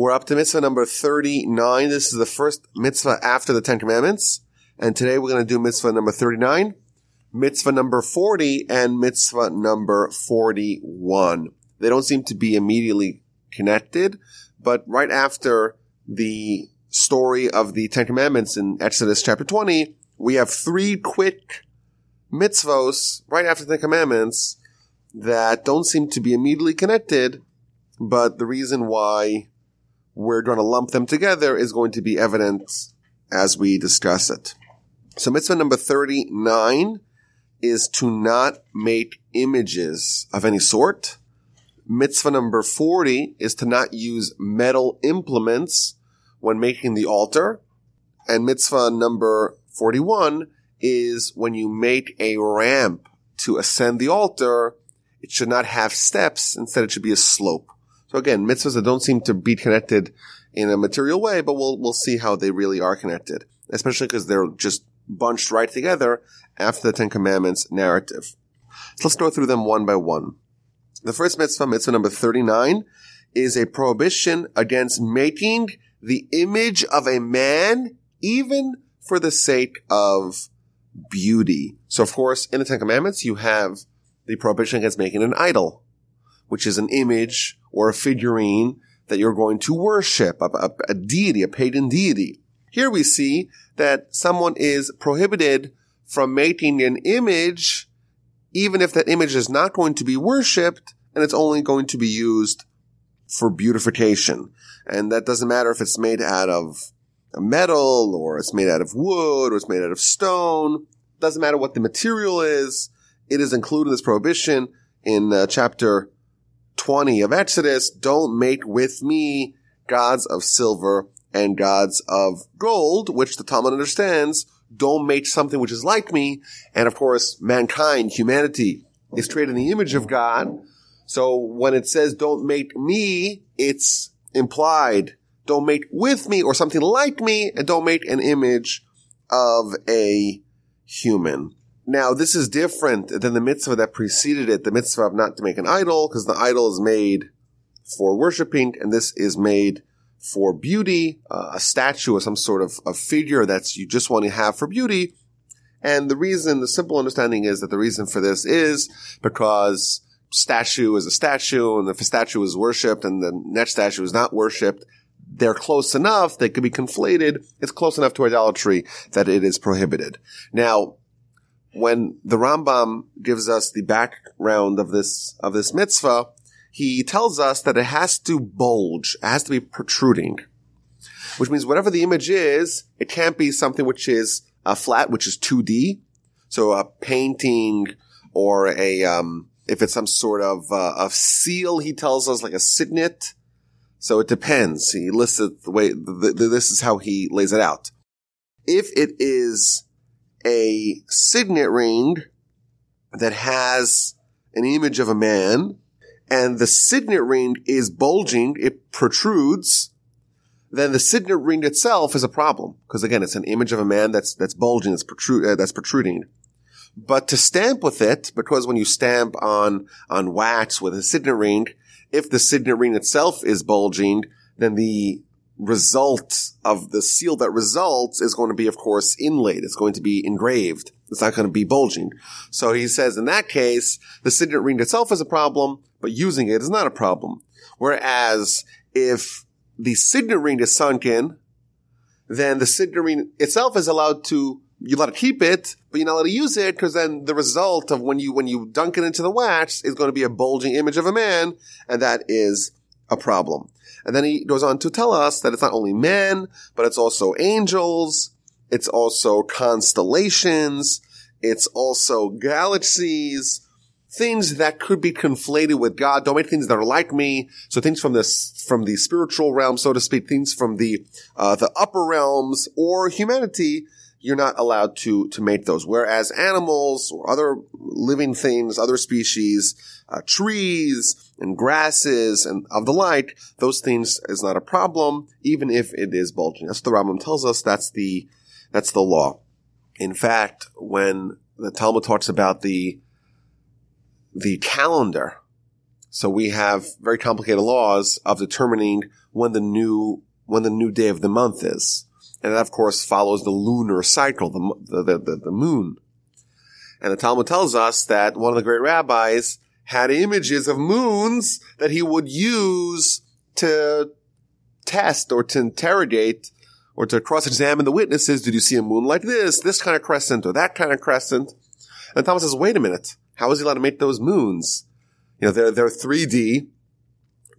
We're up to mitzvah number 39. This is the first mitzvah after the Ten Commandments. And today we're going to do mitzvah number 39, mitzvah number 40, and mitzvah number 41. They don't seem to be immediately connected, but right after the story of the Ten Commandments in Exodus chapter 20, we have three quick mitzvos right after the commandments that don't seem to be immediately connected, but the reason why we're going to lump them together is going to be evident as we discuss it. So mitzvah number 39 is to not make images of any sort. Mitzvah number 40 is to not use metal implements when making the altar. And mitzvah number 41 is when you make a ramp to ascend the altar, it should not have steps. Instead, it should be a slope. So again, mitzvahs that don't seem to be connected in a material way, but we'll, we'll see how they really are connected, especially because they're just bunched right together after the Ten Commandments narrative. So let's go through them one by one. The first mitzvah, mitzvah number 39, is a prohibition against making the image of a man even for the sake of beauty. So of course, in the Ten Commandments, you have the prohibition against making an idol, which is an image or a figurine that you're going to worship, a, a, a deity, a pagan deity. Here we see that someone is prohibited from making an image, even if that image is not going to be worshipped and it's only going to be used for beautification. And that doesn't matter if it's made out of metal or it's made out of wood or it's made out of stone. Doesn't matter what the material is. It is included in this prohibition in uh, chapter 20 of Exodus. Don't make with me gods of silver and gods of gold, which the Talmud understands. Don't make something which is like me. And of course, mankind, humanity is created in the image of God. So when it says don't make me, it's implied don't make with me or something like me and don't make an image of a human. Now, this is different than the mitzvah that preceded it, the mitzvah of not to make an idol, because the idol is made for worshiping, and this is made for beauty, uh, a statue or some sort of a figure that's you just want to have for beauty. And the reason, the simple understanding is that the reason for this is because statue is a statue, and if a statue is worshipped and the next statue is not worshipped, they're close enough, they could be conflated. It's close enough to idolatry that it is prohibited. Now, when the Rambam gives us the background of this, of this mitzvah, he tells us that it has to bulge, it has to be protruding, which means whatever the image is, it can't be something which is a flat, which is 2D. So a painting or a, um, if it's some sort of, uh, of seal, he tells us like a signet. So it depends. He lists it the way, the, the, this is how he lays it out. If it is a signet ring that has an image of a man and the signet ring is bulging, it protrudes, then the signet ring itself is a problem. Because again, it's an image of a man that's, that's bulging, that's, protrude, uh, that's protruding. But to stamp with it, because when you stamp on, on wax with a signet ring, if the signet ring itself is bulging, then the result of the seal that results is going to be, of course, inlaid. It's going to be engraved. It's not going to be bulging. So he says in that case, the signet ring itself is a problem, but using it is not a problem. Whereas if the signet ring is sunk in, then the signet ring itself is allowed to, you're allowed to keep it, but you're not allowed to use it because then the result of when you, when you dunk it into the wax is going to be a bulging image of a man, and that is a problem. And then he goes on to tell us that it's not only men, but it's also angels. It's also constellations. It's also galaxies. Things that could be conflated with God. Don't make things that are like me. So things from this, from the spiritual realm, so to speak, things from the, uh, the upper realms or humanity, you're not allowed to, to make those. Whereas animals or other living things, other species, uh, trees and grasses and of the like, those things is not a problem, even if it is bulging. That's what the Rambam tells us. That's the, that's the law. In fact, when the Talmud talks about the, the calendar So we have very complicated laws of determining when the new, when the new day of the month is. And that of course follows the lunar cycle, the, the, the, the moon. And the Talmud tells us that one of the great rabbis had images of moons that he would use to test or to interrogate or to cross-examine the witnesses. Did you see a moon like this, this kind of crescent or that kind of crescent? And Tosfos says, wait a minute. How is he allowed to make those moons? You know, they're, they're 3D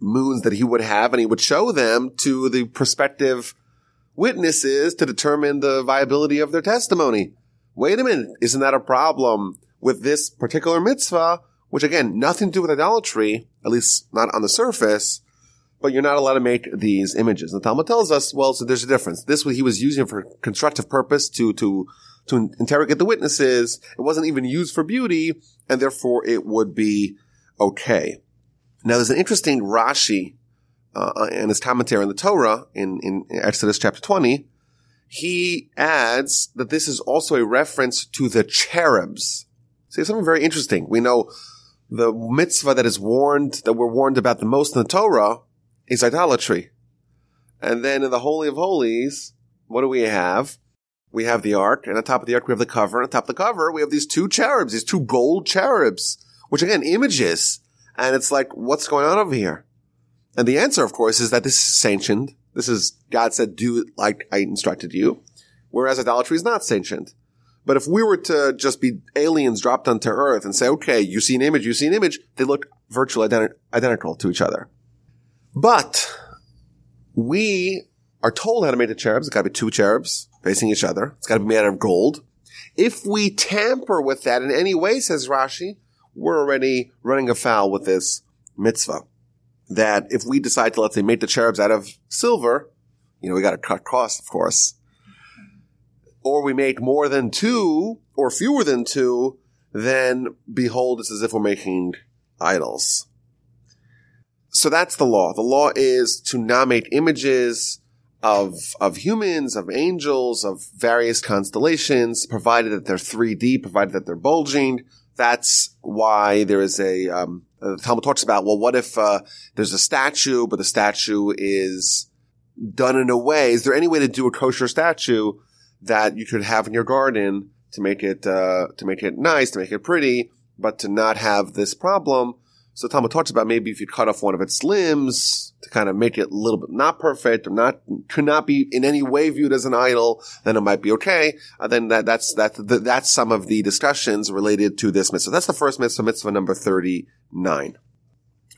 moons that he would have and he would show them to the prospective witnesses to determine the viability of their testimony. Wait a minute. Isn't that a problem with this particular mitzvah? Which again, nothing to do with idolatry, at least not on the surface, but you're not allowed to make these images. The Talmud tells us, well, so there's a difference. This he was using for constructive purpose to, to, to interrogate the witnesses. It wasn't even used for beauty, and therefore it would be okay. Now there's an interesting Rashi, uh, in his commentary on the Torah in, in Exodus chapter 20. He adds that this is also a reference to the cherubs. See, something very interesting. We know the mitzvah that is warned, that we're warned about the most in the Torah is idolatry. And then in the Holy of Holies, what do we have? We have the ark, and on top of the ark we have the cover, and on top of the cover we have these two cherubs, these two gold cherubs, which again, images. And it's like, what's going on over here? And the answer, of course, is that this is sanctioned. This is, God said, do it like I instructed you. Whereas idolatry is not sanctioned. But if we were to just be aliens dropped onto earth and say, okay, you see an image, you see an image, they look virtually ident- identical to each other. But we are told how to make the cherubs. It's got to be two cherubs facing each other. It's got to be made out of gold. If we tamper with that in any way, says Rashi, we're already running afoul with this mitzvah. That if we decide to, let's say, make the cherubs out of silver, you know, we got to cut costs, of course. Or we make more than two or fewer than two, then behold, it's as if we're making idols. So that's the law. The law is to not make images of, of humans, of angels, of various constellations, provided that they're 3D, provided that they're bulging. That's why there is a, um, the Talmud talks about, well, what if, uh, there's a statue, but the statue is done in a way, is there any way to do a kosher statue that you could have in your garden to make it, uh, to make it nice, to make it pretty, but to not have this problem? So Talmud talks about maybe if you cut off one of its limbs to kind of make it a little bit not perfect or not could not be in any way viewed as an idol, then it might be okay. Uh, then that that's that that's some of the discussions related to this mitzvah. That's the first mitzvah, mitzvah number thirty nine.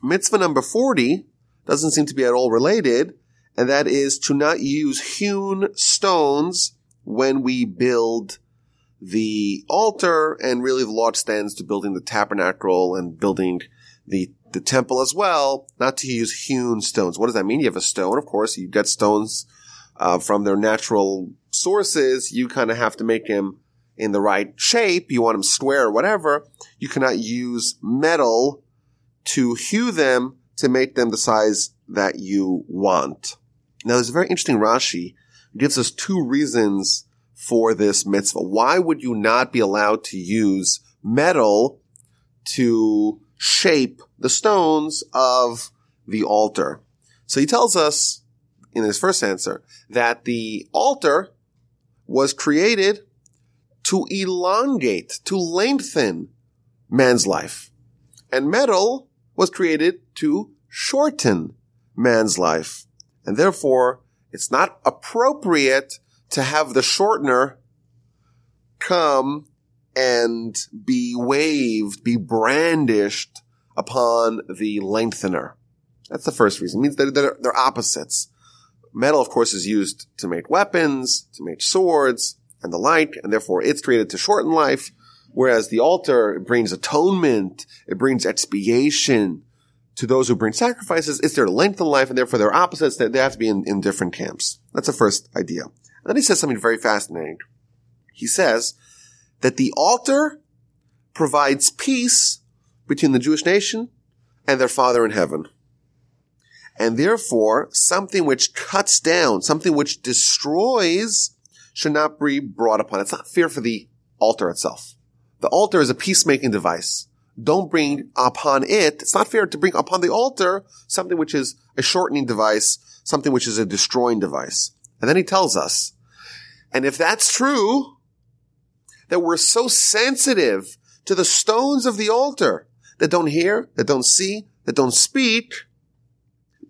Mitzvah number forty doesn't seem to be at all related, and that is to not use hewn stones when we build the altar and really the law stands to building the tabernacle and building the the temple as well, not to use hewn stones. What does that mean? You have a stone, of course, you get stones uh, from their natural sources. You kind of have to make them in the right shape. You want them square or whatever. You cannot use metal to hew them to make them the size that you want. Now, there's a very interesting Rashi gives us two reasons for this mitzvah. Why would you not be allowed to use metal to shape the stones of the altar. So he tells us in his first answer that the altar was created to elongate, to lengthen man's life. And metal was created to shorten man's life. And therefore, it's not appropriate to have the shortener come and be waved, be brandished upon the lengthener. That's the first reason. It means that they're, they're opposites. Metal, of course, is used to make weapons, to make swords, and the like, and therefore it's created to shorten life. Whereas the altar brings atonement, it brings expiation to those who bring sacrifices. It's their length lengthen life, and therefore they're opposites. They, have to be in, in different camps. That's the first idea. And then he says something very fascinating. He says that the altar provides peace between the Jewish nation and their Father in heaven. And therefore, something which cuts down, something which destroys should not be brought upon. It's not fair for the altar itself. The altar is a peacemaking device. Don't bring upon it, it's not fair to bring upon the altar something which is a shortening device, something which is a destroying device. And then he tells us, and if that's true, that we're so sensitive to the stones of the altar that don't hear, that don't see, that don't speak,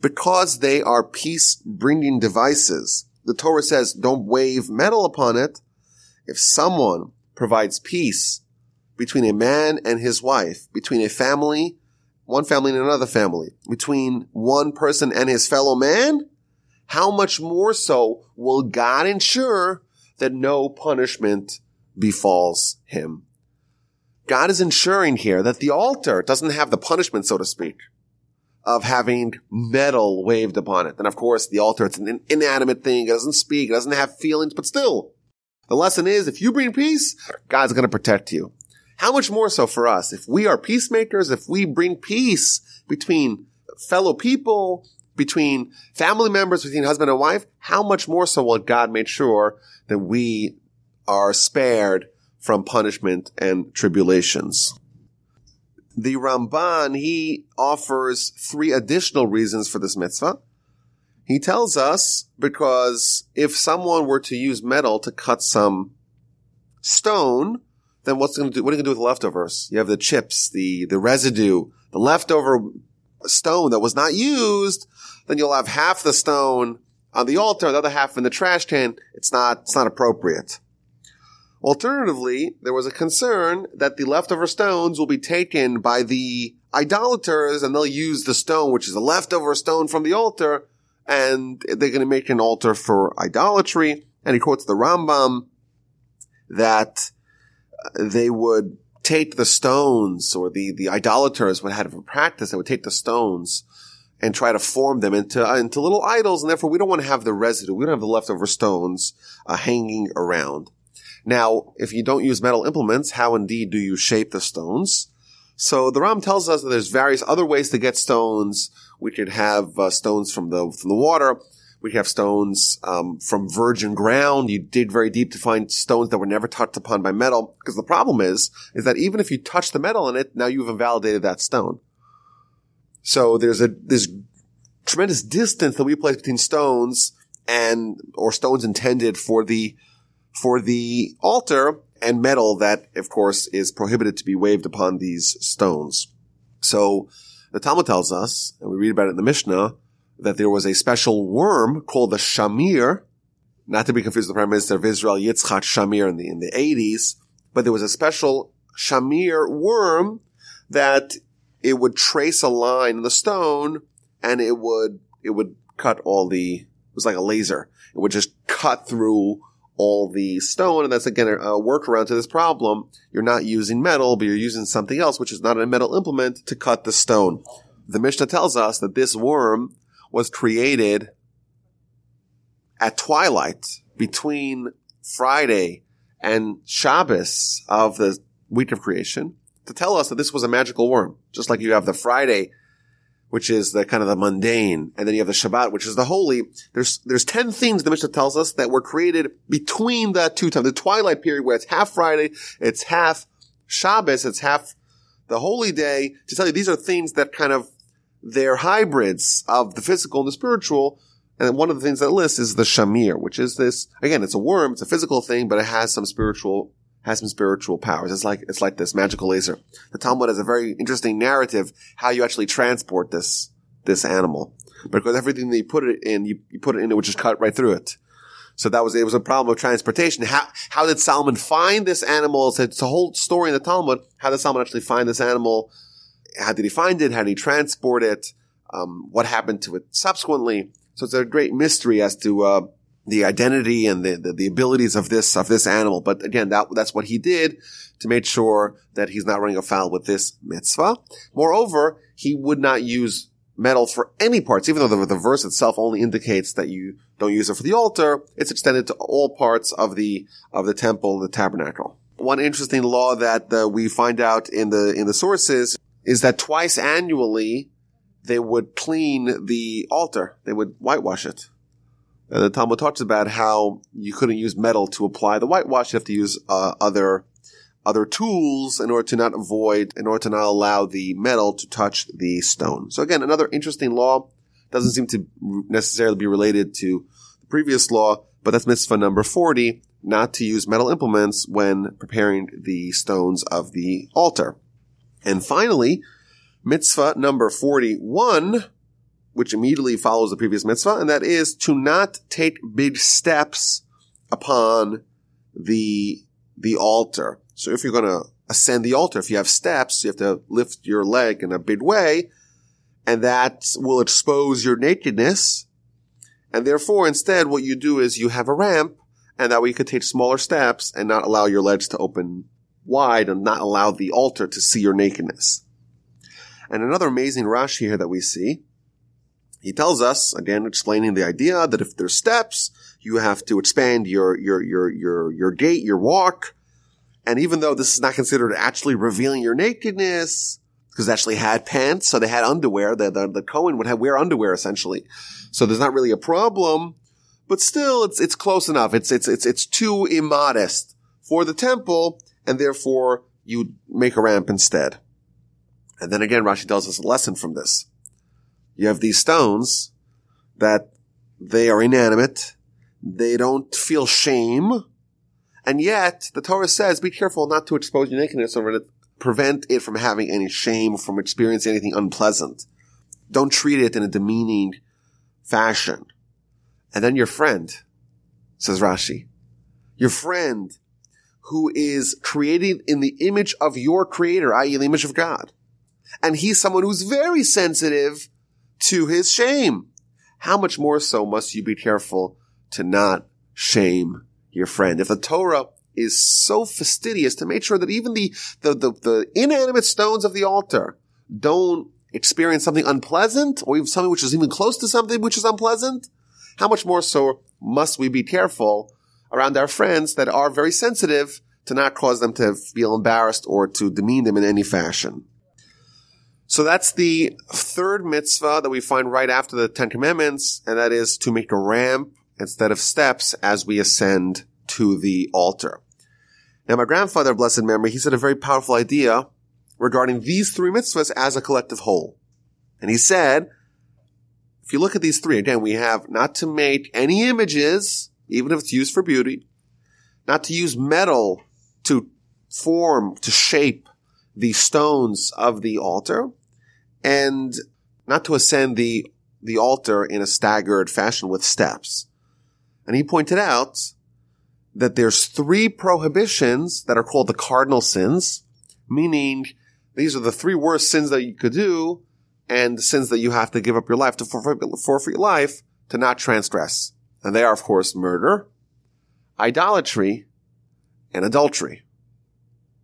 because they are peace bringing devices. The Torah says don't wave metal upon it. If someone provides peace between a man and his wife, between a family, one family and another family, between one person and his fellow man, how much more so will God ensure that no punishment befalls him? God is ensuring here that the altar doesn't have the punishment, so to speak, of having metal waved upon it. And of course, the altar, it's an inanimate thing. It doesn't speak. It doesn't have feelings, but still, the lesson is if you bring peace, God's going to protect you. How much more so for us? If we are peacemakers, if we bring peace between fellow people, between family members, between husband and wife, how much more so will God make sure that we are spared from punishment and tribulations? The Ramban, he offers three additional reasons for this mitzvah. He tells us because if someone were to use metal to cut some stone, then what's going to do? What are you going to do with the leftovers? You have the chips, the the residue, the leftover stone that was not used. Then you'll have half the stone on the altar, the other half in the trash can. It's not it's not appropriate. Alternatively, there was a concern that the leftover stones will be taken by the idolaters and they'll use the stone, which is a leftover stone from the altar, and they're going to make an altar for idolatry. And he quotes the Rambam that they would take the stones or the, the idolaters would have a practice. They would take the stones and try to form them into, uh, into little idols. And therefore we don't want to have the residue. We don't have the leftover stones uh, hanging around. Now, if you don't use metal implements, how indeed do you shape the stones? So the Ram tells us that there's various other ways to get stones. We could have uh, stones from the from the water. We have stones um, from virgin ground. You dig very deep to find stones that were never touched upon by metal. Because the problem is, is that even if you touch the metal in it, now you've invalidated that stone. So there's a this tremendous distance that we place between stones and or stones intended for the for the altar and metal that, of course, is prohibited to be waved upon these stones. So the Talmud tells us, and we read about it in the Mishnah, that there was a special worm called the Shamir, not to be confused with the Prime Minister of Israel, Yitzchak Shamir in the, in the 80s, but there was a special Shamir worm that it would trace a line in the stone and it would, it would cut all the, it was like a laser. It would just cut through all the stone. And that's again a, workaround to this problem. You're not using metal, but you're using something else, which is not a metal implement to cut the stone. The Mishnah tells us that this worm was created at twilight between Friday and Shabbos of the week of creation to tell us that this was a magical worm. Just like you have the Friday which is the kind of the mundane, and then you have the Shabbat, which is the holy. There's there's ten things the Mishnah tells us that were created between the two times, the twilight period where it's half Friday, it's half Shabbos, it's half the holy day. To tell you these are things that kind of they're hybrids of the physical and the spiritual. And one of the things that lists is the shamir, which is this again, it's a worm, it's a physical thing, but it has some spiritual has some spiritual powers. It's like, it's like this magical laser. The Talmud has a very interesting narrative how you actually transport this, this animal. Because everything that you put it in, you, you put it in, it would just cut right through it. So that was, it was a problem of transportation. How, how did Solomon find this animal? It's a, it's a whole story in the Talmud. How did Solomon actually find this animal? How did he find it? How did he transport it? Um, what happened to it subsequently? So it's a great mystery as to, uh, the identity and the, the, the, abilities of this, of this animal. But again, that, that's what he did to make sure that he's not running afoul with this mitzvah. Moreover, he would not use metal for any parts, even though the, the verse itself only indicates that you don't use it for the altar. It's extended to all parts of the, of the temple the tabernacle. One interesting law that uh, we find out in the, in the sources is that twice annually they would clean the altar. They would whitewash it. Uh, the Talmud talks about how you couldn't use metal to apply the whitewash. You have to use uh, other other tools in order to not avoid, in order to not allow the metal to touch the stone. So again, another interesting law doesn't seem to necessarily be related to the previous law, but that's mitzvah number 40, not to use metal implements when preparing the stones of the altar. And finally, mitzvah number 41, which immediately follows the previous mitzvah, and that is to not take big steps upon the, the altar. So if you're going to ascend the altar, if you have steps, you have to lift your leg in a big way, and that will expose your nakedness. And therefore, instead, what you do is you have a ramp, and that way you could take smaller steps and not allow your legs to open wide and not allow the altar to see your nakedness. And another amazing Rashi here that we see, he tells us, again, explaining the idea that if there's steps, you have to expand your, your, your, your, your gait, your walk. And even though this is not considered actually revealing your nakedness, because they actually had pants, so they had underwear, the, the, the Cohen would have wear underwear essentially. So there's not really a problem, but still it's, it's close enough. It's, it's, it's, it's too immodest for the temple, and therefore you make a ramp instead. And then again, Rashi tells us a lesson from this. You have these stones that they are inanimate. They don't feel shame. And yet the Torah says, be careful not to expose your nakedness to prevent it from having any shame, or from experiencing anything unpleasant. Don't treat it in a demeaning fashion. And then your friend, says Rashi, your friend who is created in the image of your creator, i.e. the image of God. And he's someone who's very sensitive to his shame. How much more so must you be careful to not shame your friend? If the Torah is so fastidious to make sure that even the, the, the, the inanimate stones of the altar don't experience something unpleasant or even something which is even close to something which is unpleasant, how much more so must we be careful around our friends that are very sensitive to not cause them to feel embarrassed or to demean them in any fashion. So that's the third mitzvah that we find right after the Ten Commandments, and that is to make a ramp instead of steps as we ascend to the altar. Now, my grandfather, blessed memory, he said a very powerful idea regarding these three mitzvahs as a collective whole. And he said, if you look at these three, again, we have not to make any images, even if it's used for beauty, not to use metal to form, to shape the stones of the altar, and not to ascend the, the altar in a staggered fashion with steps. And he pointed out that there's three prohibitions that are called the cardinal sins, meaning these are the three worst sins that you could do and the sins that you have to give up your life to forfeit your life to not transgress. And they are, of course, murder, idolatry, and adultery,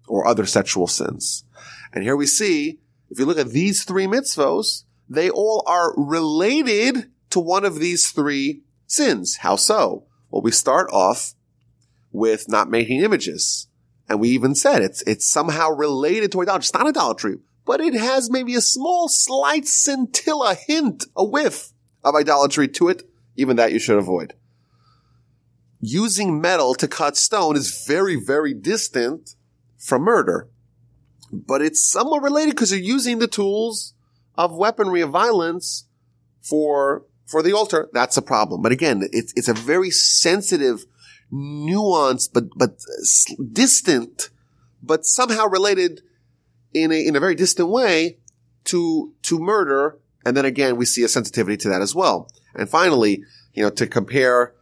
or other sexual sins. And here we see if you look at these three mitzvos, they all are related to one of these three sins. How so? Well, we start off with not making images. And we even said it's, it's somehow related to idolatry. It's not idolatry, but it has maybe a small, slight scintilla hint, a whiff of idolatry to it. Even that you should avoid. Using metal to cut stone is very, very distant from murder but it's somewhat related because you're using the tools of weaponry of violence for for the altar. That's a problem. But again, it's it's a very sensitive, nuanced, but but distant, but somehow related in a in a very distant way to to murder. And then again, we see a sensitivity to that as well. And finally, you know, to compare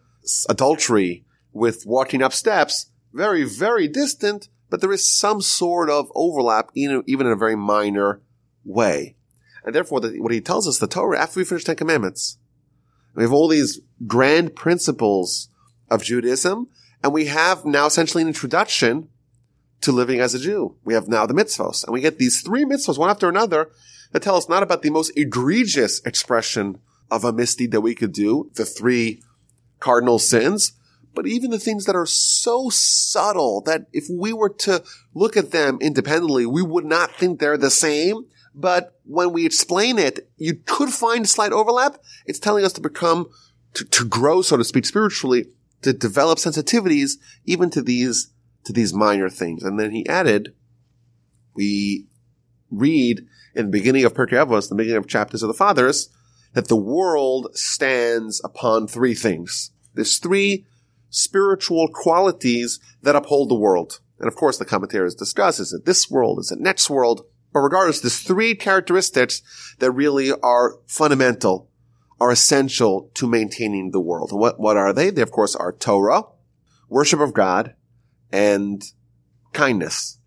adultery with walking up steps, very very distant, but there is some sort of overlap, even in a very minor way. And therefore, what he tells us, the Torah, after we finish Ten Commandments, we have all these grand principles of Judaism, and we have now essentially an introduction to living as a Jew. We have now the mitzvos, and we get these three mitzvos, one after another, that tell us not about the most egregious expression of a misdeed that we could do, the three cardinal sins, but even the things that are so subtle that if we were to look at them independently, we would not think they're the same. But when we explain it, you could find slight overlap. It's telling us to become, to, to grow, so to speak, spiritually, to develop sensitivities even to these to these minor things. And then he added, we read in the beginning of Pirkei Avos, the beginning of chapters of the fathers, that the world stands upon three things. There's three spiritual qualities that uphold the world. And of course, the commentaries discuss, is it this world? Is it next world? But regardless, there's three characteristics that really are fundamental, are essential to maintaining the world. And what, what are they? They, of course, are Torah, worship of God, and kindness.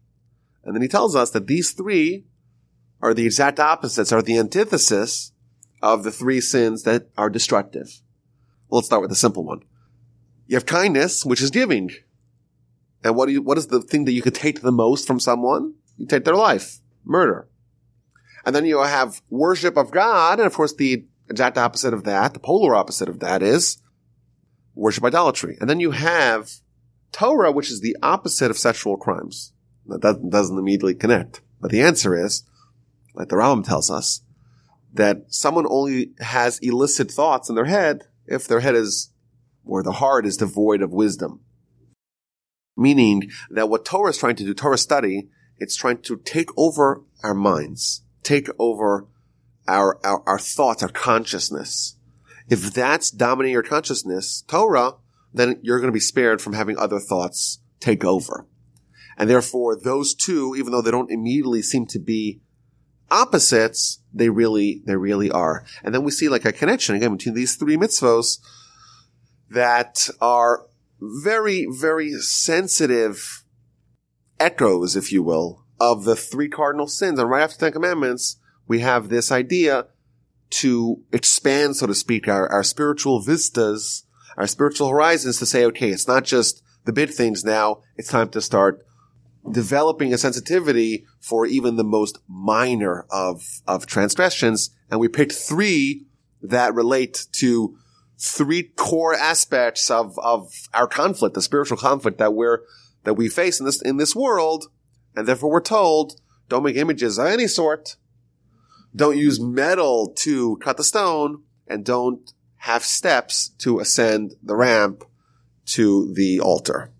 And then he tells us that these three are the exact opposites, are the antithesis of the three sins that are destructive. Well, let's start with the simple one. You have kindness, which is giving. And what do you, what is the thing that you could take the most from someone? You take their life. Murder. And then you have worship of God, and of course the exact opposite of that, the polar opposite of that is worship idolatry. And then you have Torah, which is the opposite of sexual crimes. That doesn't immediately connect. But the answer is, like the Rambam tells us, that someone only has illicit thoughts in their head if their head is, or the heart is devoid of wisdom. Meaning that what Torah is trying to do, Torah study, it's trying to take over our minds, take over our, our, our thoughts, our consciousness. If that's dominating your consciousness, Torah, then you're going to be spared from having other thoughts take over. And therefore, those two, even though they don't immediately seem to be opposites, they really, they really are. And then we see like a connection again between these three mitzvos that are very, very sensitive echoes, if you will, of the three cardinal sins. And right after the Ten Commandments, we have this idea to expand, so to speak, our, our spiritual vistas, our spiritual horizons to say, okay, it's not just the big things now. It's time to start developing a sensitivity for even the most minor of, of transgressions. And we picked three that relate to three core aspects of, of our conflict, the spiritual conflict that we're, that we face in this, in this world. And therefore we're told, don't make images of any sort. Don't use metal to cut the stone and don't have steps to ascend the ramp to the altar.